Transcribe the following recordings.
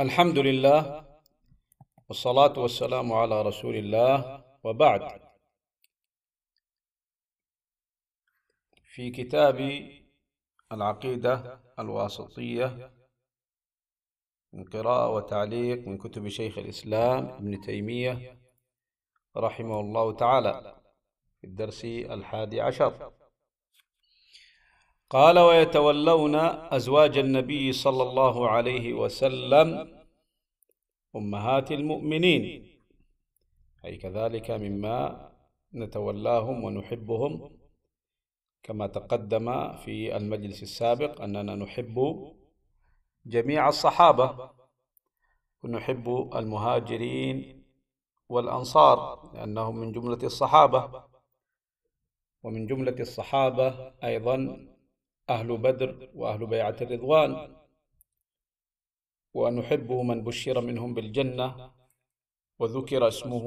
الحمد لله والصلاة والسلام على رسول الله وبعد في كتاب العقيدة الواسطية من قراءة وتعليق من كتب شيخ الإسلام ابن تيمية رحمه الله تعالى في الدرس الحادي عشر قال ويتولون أزواج النبي صلى الله عليه وسلم أمهات المؤمنين. أي كذلك مما نتولاهم ونحبهم كما تقدم في المجلس السابق أننا نحب جميع الصحابة ونحب المهاجرين والأنصار لأنهم من جملة الصحابة ومن جملة الصحابة أيضا أهل بدر وأهل بيعة الرضوان ونحب من بشر منهم بالجنة وذكر اسمه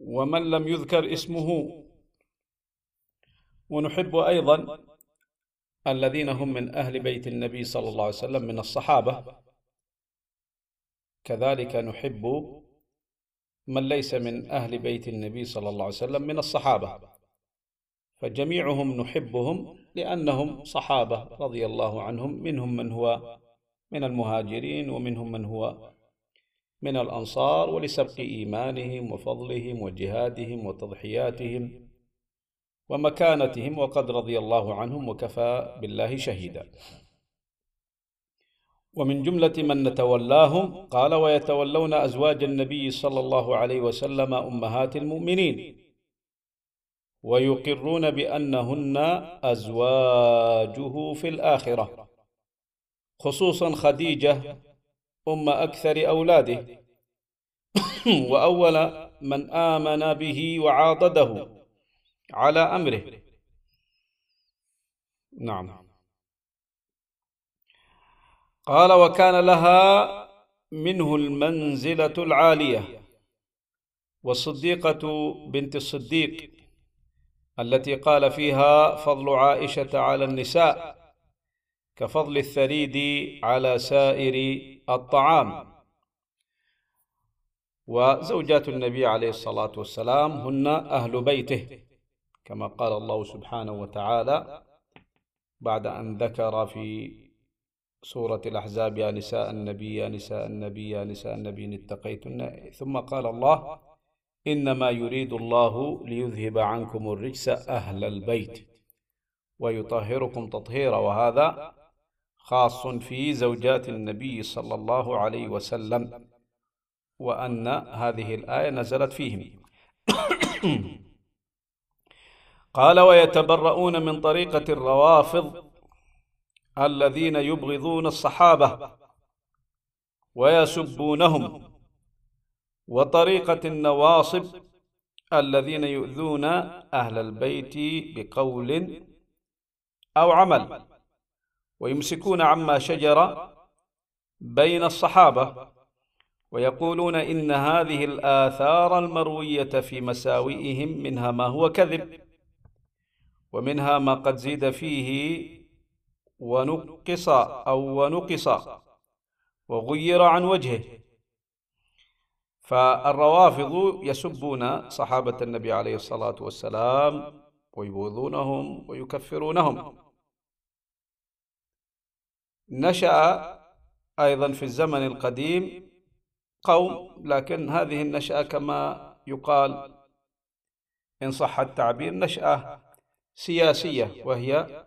ومن لم يذكر اسمه ونحب أيضا الذين هم من أهل بيت النبي صلى الله عليه وسلم من الصحابة. كذلك نحب من ليس من أهل بيت النبي صلى الله عليه وسلم من الصحابة. فجميعهم نحبهم لأنهم صحابة رضي الله عنهم منهم من هو من المهاجرين ومنهم من هو من الأنصار ولسبق إيمانهم وفضلهم وجهادهم وتضحياتهم ومكانتهم وقد رضي الله عنهم وكفى بالله شهيدا. ومن جملة من نتولاهم قال ويتولون أزواج النبي صلى الله عليه وسلم أمهات المؤمنين ويقرون بأنهن أزواجه في الآخرة خصوصا خديجة أم أكثر أولاده. وأول من آمن به وعاضده على أمره. نعم. قال وكان لها منه المنزلة العالية والصديقة بنت الصديق. التي قال فيها فضل عائشة على النساء كفضل الثريد على سائر الطعام. وزوجات النبي عليه الصلاة والسلام هن أهل بيته كما قال الله سبحانه وتعالى بعد أن ذكر في سورة الأحزاب يا نساء النبي يا نساء النبي يا نساء النبي اتقيتن ثم قال الله إنما يريد الله ليذهب عنكم الرجس أهل البيت ويطهركم تطهيرا وهذا خاص في زوجات النبي صلى الله عليه وسلم وأن هذه الآية نزلت فيهم. قال ويتبرؤون من طريقة الروافض الذين يبغضون الصحابة ويسبونهم. وطريقة النواصب الذين يؤذون أهل البيت بقول أو عمل ويمسكون عما شجر بين الصحابة ويقولون إن هذه الآثار المروية في مساوئهم منها ما هو كذب ومنها ما قد زيد فيه ونقص أو ونقص وغير عن وجهه. فالروافض يسبون صحابة النبي عليه الصلاة والسلام ويبوذونهم ويكفرونهم. نشأ أيضا في الزمن القديم قوم لكن هذه النشأة كما يقال إن صح التعبير نشأة سياسية وهي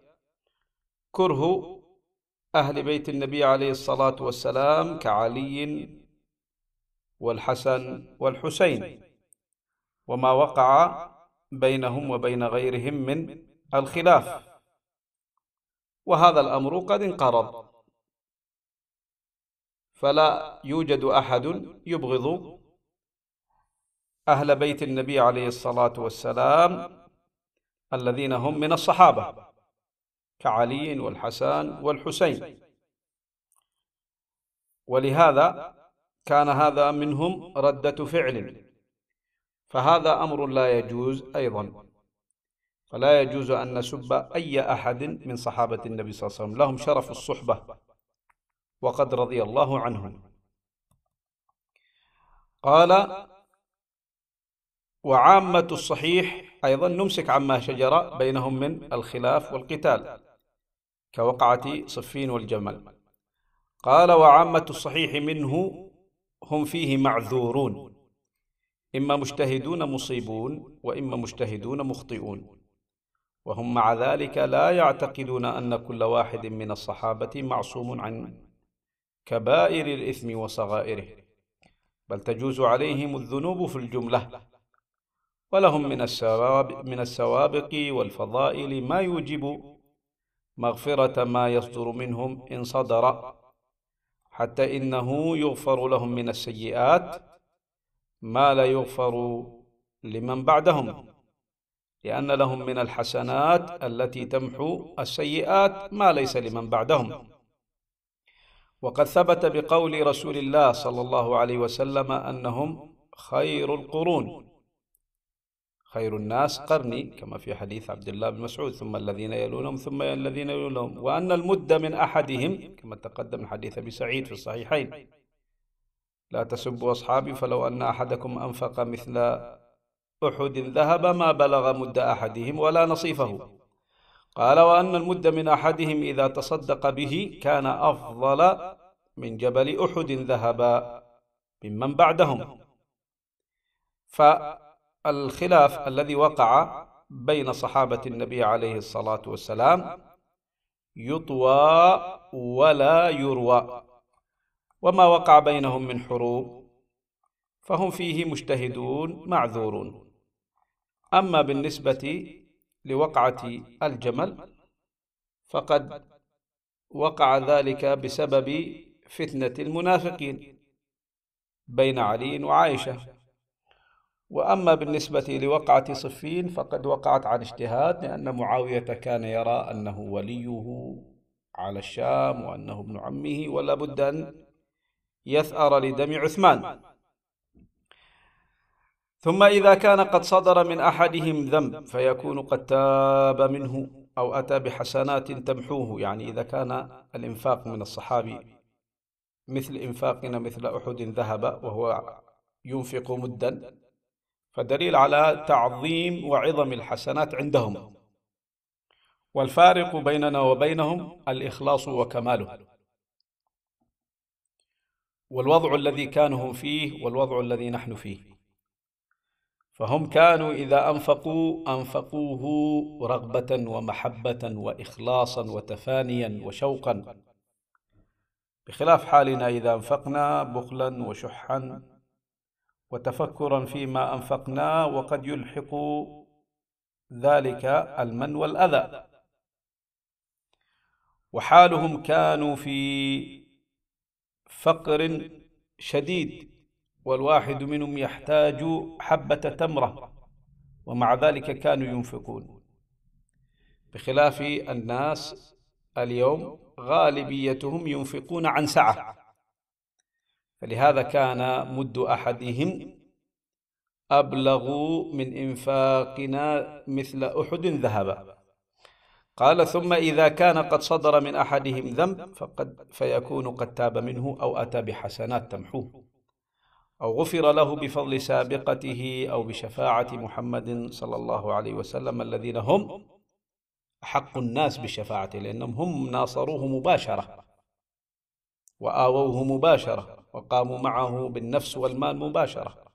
كره أهل بيت النبي عليه الصلاة والسلام كعلي والحسن والحسين وما وقع بينهم وبين غيرهم من الخلاف. وهذا الأمر قد انقرض. فلا يوجد أحد يبغض أهل بيت النبي عليه الصلاة والسلام الذين هم من الصحابة كعلي والحسن والحسين. ولهذا كان هذا منهم ردة فعل. فهذا أمر لا يجوز أيضا. فلا يجوز أن نسب أي أحد من صحابة النبي صلى الله عليه وسلم. لهم شرف الصحبة وقد رضي الله عنهم. قال وعامة الصحيح أيضا نمسك عما شجر بينهم من الخلاف والقتال كوقعة صفين والجمل. قال وعامة الصحيح منه هم فيه معذورون. إما مجتهدون مصيبون وإما مجتهدون مخطئون. وهم مع ذلك لا يعتقدون أن كل واحد من الصحابة معصوم عن كبائر الإثم وصغائره. بل تجوز عليهم الذنوب في الجملة. ولهم من السوابق, من السوابق والفضائل ما يوجب مغفرة ما يصدر منهم إن صدر. حتى إنه يغفر لهم من السيئات ما لا يغفر لمن بعدهم لأن لهم من الحسنات التي تمحو السيئات ما ليس لمن بعدهم. وقد ثبت بقول رسول الله صلى الله عليه وسلم أنهم خير القرون. خير الناس قرني كما في حديث عبد الله بن مسعود ثم الذين يلونهم ثم الذين يلونهم. وأن المد من أحدهم كما تقدم حديث أبي سعيد في الصحيحين. لا تسبوا أصحابي فلو أن أحدكم أنفق مثل أحد ذهب ما بلغ مد أحدهم ولا نصيفه. قال وأن المد من أحدهم إذا تصدق به كان أفضل من جبل أحد ذهبا ممن بعدهم. فالخلاف الذي وقع بين صحابة النبي عليه الصلاة والسلام يطوى ولا يروى. وما وقع بينهم من حروب فهم فيه مجتهدون معذورون. أما بالنسبة لوقعة الجمل فقد وقع ذلك بسبب فتنة المنافقين بين علي وعائشة. وأما بالنسبة لوقعة صفين فقد وقعت عن اجتهاد لأن معاوية كان يرى أنه وليه على الشام وأنه ابن عمه ولا بد أن يثأر لدم عثمان. ثم إذا كان قد صدر من أحدهم ذنب فيكون قد تاب منه أو أتى بحسنات تمحوه. يعني إذا كان الإنفاق من الصحابي مثل إنفاقنا مثل أحد ذهب وهو ينفق مدا. فدليل على تعظيم وعظم الحسنات عندهم. والفارق بيننا وبينهم الإخلاص وكماله. والوضع الذي كانوا فيه والوضع الذي نحن فيه. فهم كانوا إذا أنفقوا أنفقوه رغبة ومحبة وإخلاصا وتفانيا وشوقا. بخلاف حالنا إذا أنفقنا بخلا وشحا وتفكرا فيما أنفقنا وقد يلحق ذلك المن والأذى. وحالهم كانوا في فقر شديد والواحد منهم يحتاج حبة تمرة ومع ذلك كانوا ينفقون. بخلاف الناس اليوم غالبيتهم ينفقون عن سعة. فلهذا كان مد أحدهم أبلغ من إنفاقنا مثل أحد ذهبا قال ثم إذا كان قد صدر من أحدهم ذنب فقد فيكون قد تاب منه أو أتى بحسنات تمحوه أو غفر له بفضل سابقته أو بشفاعة محمد صلى الله عليه وسلم الذين هم أحق الناس بشفاعته لأنهم هم ناصروه مباشرة وآووه مباشرة. وقاموا معه بالنفس والمال مباشرة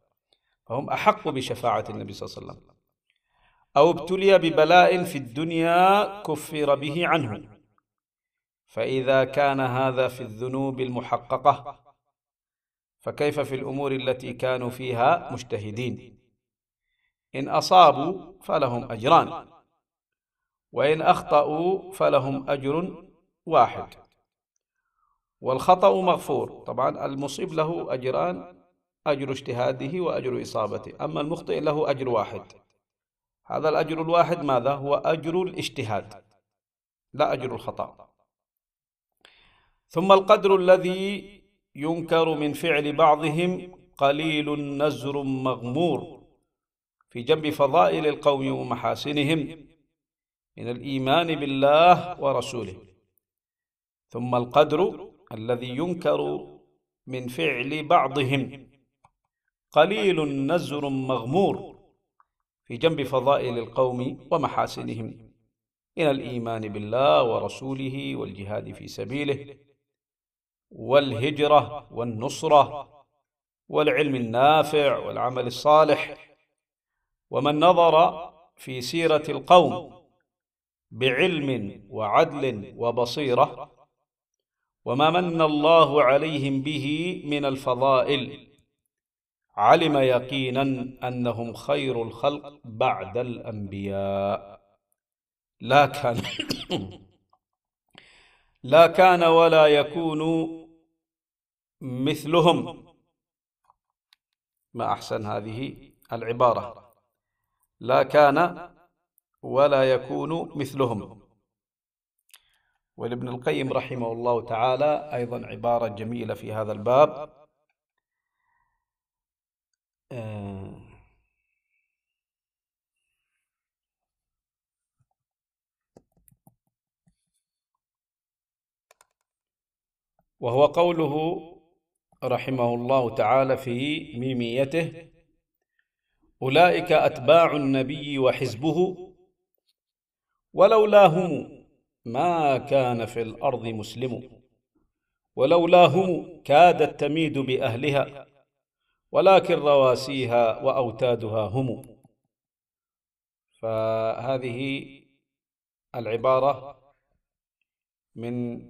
فهم أحق بشفاعة النبي صلى الله عليه وسلم. أو ابتلي ببلاء في الدنيا كفر به عنه. فإذا كان هذا في الذنوب المحققة فكيف في الأمور التي كانوا فيها مجتهدين؟ إن أصابوا فلهم أجران وإن أخطأوا فلهم أجر واحد. والخطأ مغفور. طبعا المصيب له أجران أجر اجتهاده وأجر إصابته. أما المخطئ له أجر واحد. هذا الأجر الواحد ماذا؟ هو أجر الاجتهاد لا أجر الخطأ. ثم القدر الذي ينكر من فعل بعضهم قليل نزر مغمور في جنب فضائل القوم ومحاسنهم من الإيمان بالله ورسوله. ثم القدر الذي ينكر من فعل بعضهم. قليل نزر مغمور في جنب فضائل القوم ومحاسنهم. من الإيمان بالله ورسوله والجهاد في سبيله والهجرة والنصرة والعلم النافع والعمل الصالح. ومن نظر في سيرة القوم بعلم وعدل وبصيرة وما من الله عليهم به من الفضائل. علم يقينا أنهم خير الخلق بعد الأنبياء. لا كان لا كان ولا يكون مثلهم. ما أحسن هذه العبارة. لا كان ولا يكون مثلهم. ولابن القيم رحمه الله تعالى أيضا عبارة جميلة في هذا الباب. آه. وهو قوله رحمه الله تعالى في ميميته أولئك أتباع النبي وحزبه ولولاهم ما كان في الأرض مسلم ولولاهم كادت تميد بأهلها ولكن رواسيها وأوتادها هم. فهذه العبارة من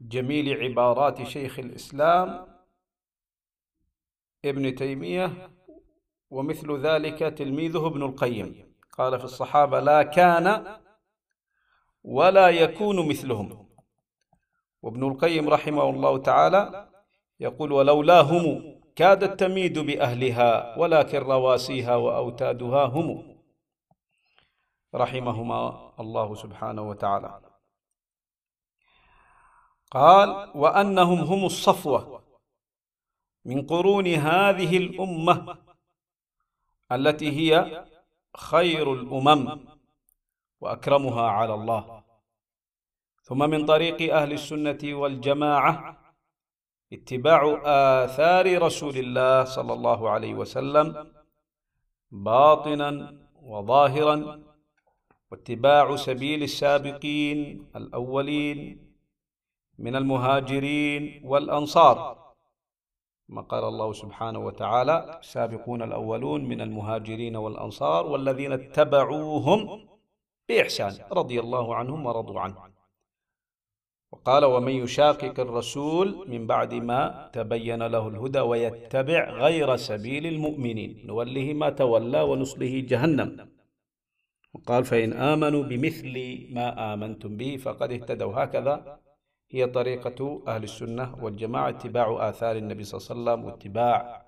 جميل عبارات شيخ الإسلام ابن تيمية ومثل ذلك تلميذه ابن القيم. قال في الصحابة لا كان ولا يكون مثلهم. وابن القيم رحمه الله تعالى يقول ولولاهم كادت تميد بأهلها ولكن رواسيها وأوتادها هم. رحمهما الله سبحانه وتعالى. قال وأنهم هم الصفوة من قرون هذه الأمة التي هي خير الأمم. وأكرمها على الله. ثم من طريق أهل السنة والجماعة اتباع آثار رسول الله صلى الله عليه وسلم باطنا وظاهرا واتباع سبيل السابقين الأولين من المهاجرين والأنصار. ما قال الله سبحانه وتعالى السابقون الأولون من المهاجرين والأنصار والذين اتبعوهم بإحسان رضي الله عنهم ورضوا عنه. وقال ومن يشاقق الرسول من بعد ما تبين له الهدى ويتبع غير سبيل المؤمنين نوله ما تولى ونصله جهنم. وقال فإن آمنوا بمثل ما آمنتم به فقد اهتدوا. هكذا هي طريقة أهل السنة والجماعة اتباع آثار النبي صلى الله عليه وسلم واتباع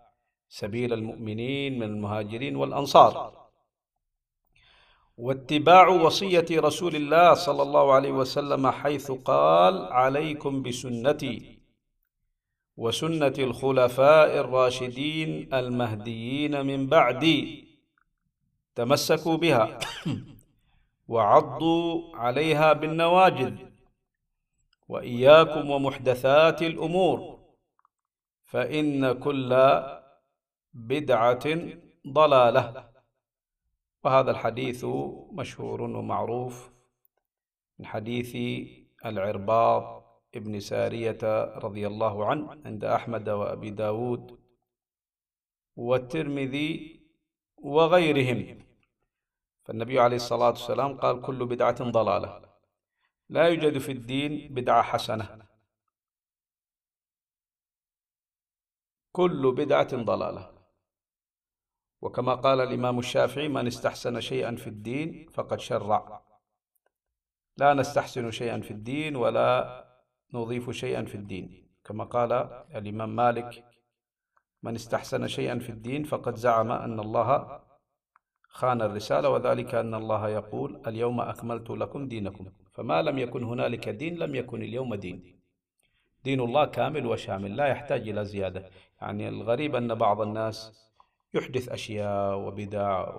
سبيل المؤمنين من المهاجرين والأنصار. واتباع وصية رسول الله صلى الله عليه وسلم حيث قال عليكم بسنتي وسنة الخلفاء الراشدين المهديين من بعدي تمسكوا بها وعضوا عليها بالنواجذ وإياكم ومحدثات الأمور فإن كل بدعة ضلالة. وهذا الحديث مشهور ومعروف من حديث العرباض ابن سارية رضي الله عنه عند أحمد وأبي داود والترمذي وغيرهم. فالنبي عليه الصلاة والسلام قال كل بدعة ضلالة. لا يوجد في الدين بدعة حسنة. كل بدعة ضلالة. وكما قال الإمام الشافعي من استحسن شيئا في الدين فقد شرع. لا نستحسن شيئا في الدين ولا نضيف شيئا في الدين. كما قال الإمام مالك من استحسن شيئا في الدين فقد زعم أن الله خان الرسالة وذلك أن الله يقول اليوم أكملت لكم دينكم فما لم يكن هنالك دين لم يكن اليوم دين. دين الله كامل وشامل لا يحتاج إلى زيادة. يعني الغريب أن بعض الناس يحدث أشياء وبدع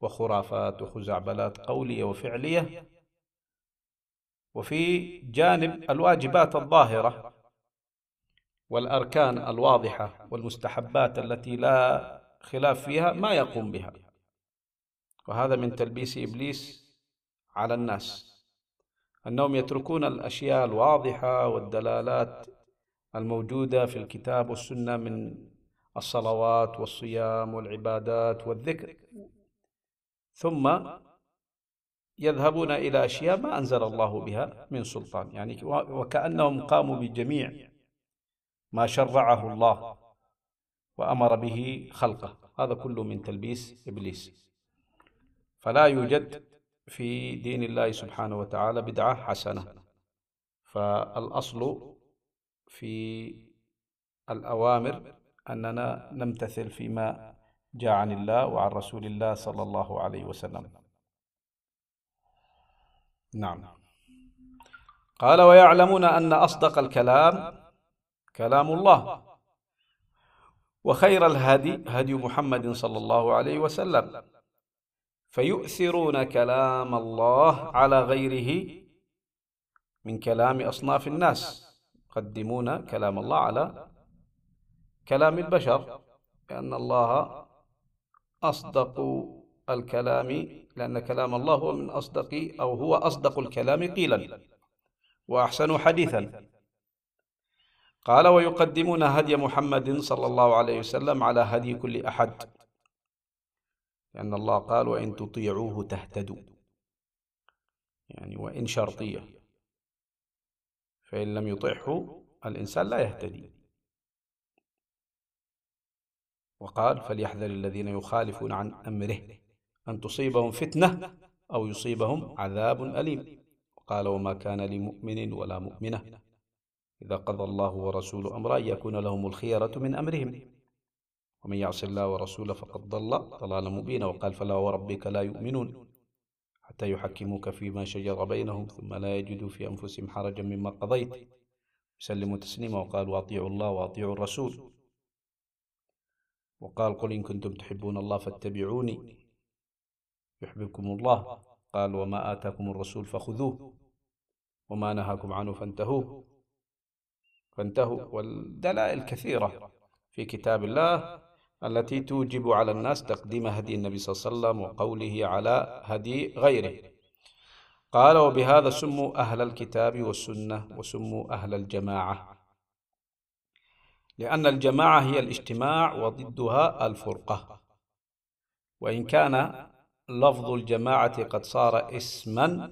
وخرافات وخزعبلات قولية وفعلية. وفي جانب الواجبات الظاهرة والأركان الواضحة والمستحبات التي لا خلاف فيها ما يقوم بها. وهذا من تلبيس إبليس على الناس. أنهم يتركون الأشياء الواضحة والدلالات الموجودة في الكتاب والسنة من الصلوات والصيام والعبادات والذكر. ثم يذهبون إلى أشياء ما أنزل الله بها من سلطان. يعني وكأنهم قاموا بجميع ما شرعه الله وأمر به خلقه. هذا كله من تلبيس إبليس. فلا يوجد في دين الله سبحانه وتعالى بدعة حسنة. فالأصل في الأوامر أننا نمتثل فيما جاء عن الله وعن رسول الله صلى الله عليه وسلم. نعم. قال ويعلمون أن أصدق الكلام كلام الله وخير الهدي هدي محمد صلى الله عليه وسلم. فيؤثرون كلام الله على غيره من كلام أصناف الناس. يقدمون كلام الله على كلام البشر لأن الله أصدق الكلام لأن كلام الله هو من أصدق أو هو أصدق الكلام قيلا. وأحسن حديثا. قال ويقدمون هدي محمد صلى الله عليه وسلم على هدي كل أحد. لأن الله قال وإن تطيعوه تهتدوا. يعني وإن شرطية. فإن لم يطعه الإنسان لا يهتدي. وقال فليحذر الذين يخالفون عن أمره أن تصيبهم فتنة أو يصيبهم عذاب أليم. وقال وما كان لمؤمن ولا مؤمنة إذا قضى الله ورسوله أمرا يكون لهم الخيرة من أمرهم. ومن يعص الله ورسوله فقد ضل ضلالا مبينا. وقال فلا وربك لا يؤمنون حتى يحكموك فيما شجر بينهم ثم لا يجدوا في أنفسهم حرجا مما قضيت. يسلموا تسليما. وقال وأطيعوا الله وأطيعوا الرسول. وقال قل إن كنتم تحبون الله فاتبعوني يحببكم الله. قال وما آتاكم الرسول فخذوه وما نهاكم عنه فانتهوه. فانتهوا. والدلائل كثيرة في كتاب الله التي توجب على الناس تقديم هدي النبي صلى الله عليه وسلم وقوله على هدي غيره. قال وبهذا سموا أهل الكتاب والسنة وسموا أهل الجماعة. لأن الجماعة هي الاجتماع وضدها الفرقة. وإن كان لفظ الجماعة قد صار اسما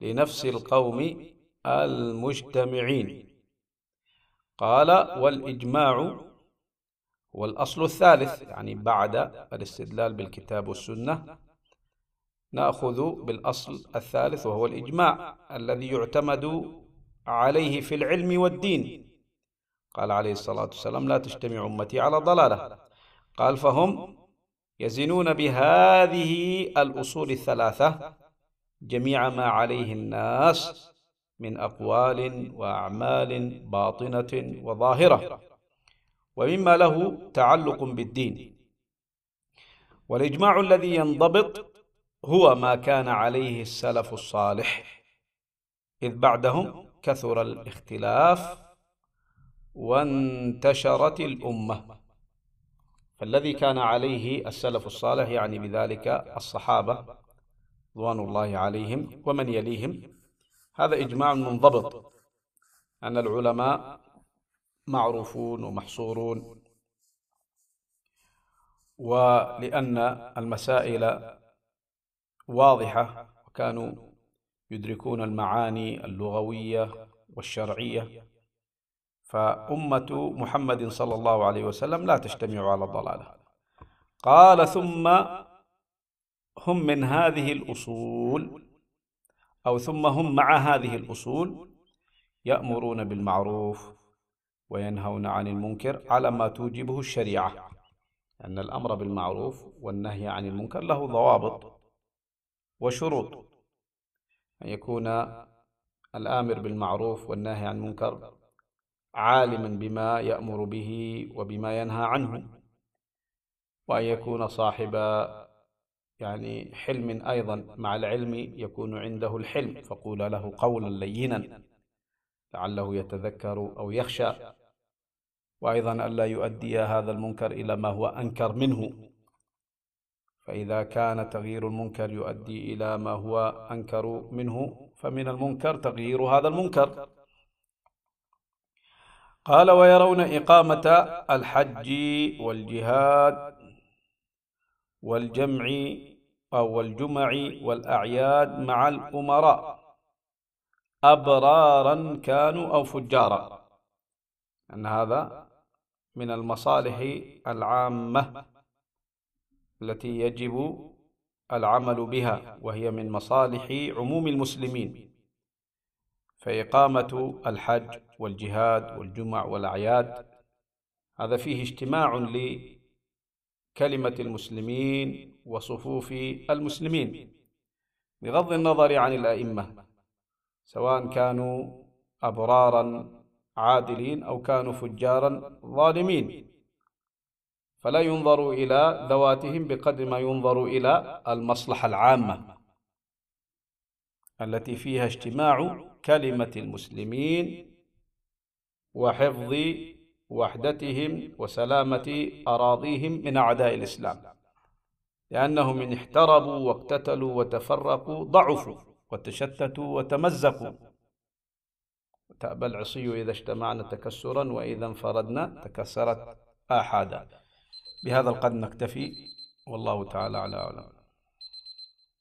لنفس القوم المجتمعين. قال والإجماع هو الأصل الثالث يعني بعد الاستدلال بالكتاب والسنة نأخذ بالأصل الثالث وهو الإجماع الذي يعتمد عليه في العلم والدين. قال عليه الصلاة والسلام لا تجتمع أمتي على ضلالة. قال فهم يزنون بهذه الأصول الثلاثة جميع ما عليه الناس من أقوال وأعمال باطنة وظاهرة ومما له تعلق بالدين. والإجماع الذي ينضبط هو ما كان عليه السلف الصالح إذ بعدهم كثر الاختلاف وانتشرت الأمة. فالذي كان عليه السلف الصالح يعني بذلك الصحابة رضوان الله عليهم ومن يليهم هذا إجماع منضبط أن العلماء معروفون ومحصورون. ولأن المسائل واضحة وكانوا يدركون المعاني اللغوية والشرعية. فأمة محمد صلى الله عليه وسلم لا تجتمع على الضلالة. قال ثم هم من هذه الأصول أو ثم هم مع هذه الأصول يأمرون بالمعروف وينهون عن المنكر على ما توجبه الشريعة. أن الأمر بالمعروف والنهي عن المنكر له ضوابط وشروط. أن يكون الآمر بالمعروف والنهي عن المنكر عالما بما يأمر به وبما ينهى عنه. وأن يكون صاحب يعني حلم أيضا مع العلم يكون عنده الحلم. فقول له قولا لينا لعله يتذكر أو يخشى. وأيضا ألا يؤدي هذا المنكر إلى ما هو أنكر منه. فإذا كان تغيير المنكر يؤدي إلى ما هو أنكر منه فمن المنكر تغيير هذا المنكر. قال ويرون إقامة الحج والجهاد والجمع أو الجمع والأعياد مع الأمراء. أبرارا كانوا أو فجارا. أن هذا من المصالح العامة التي يجب العمل بها وهي من مصالح عموم المسلمين. فإقامة الحج والجهاد والجمع والأعياد. هذا فيه اجتماع لكلمة المسلمين وصفوف المسلمين بغض النظر عن الأئمة سواء كانوا أبرارا عادلين أو كانوا فجارا ظالمين. فلا ينظر إلى ذواتهم بقدر ما ينظر إلى المصلحة العامة التي فيها اجتماع كلمة المسلمين وحفظ وحدتهم وسلامة أراضيهم من أعداء الإسلام. لأنهم إن احتربوا واقتتلوا وتفرقوا ضعفوا وتشتتوا وتمزقوا. تأبى العصي إذا اجتمعنا تكسرا وإذا انفردنا تكسرت آحادا. بهذا القدر نكتفي. والله تعالى على أعلم.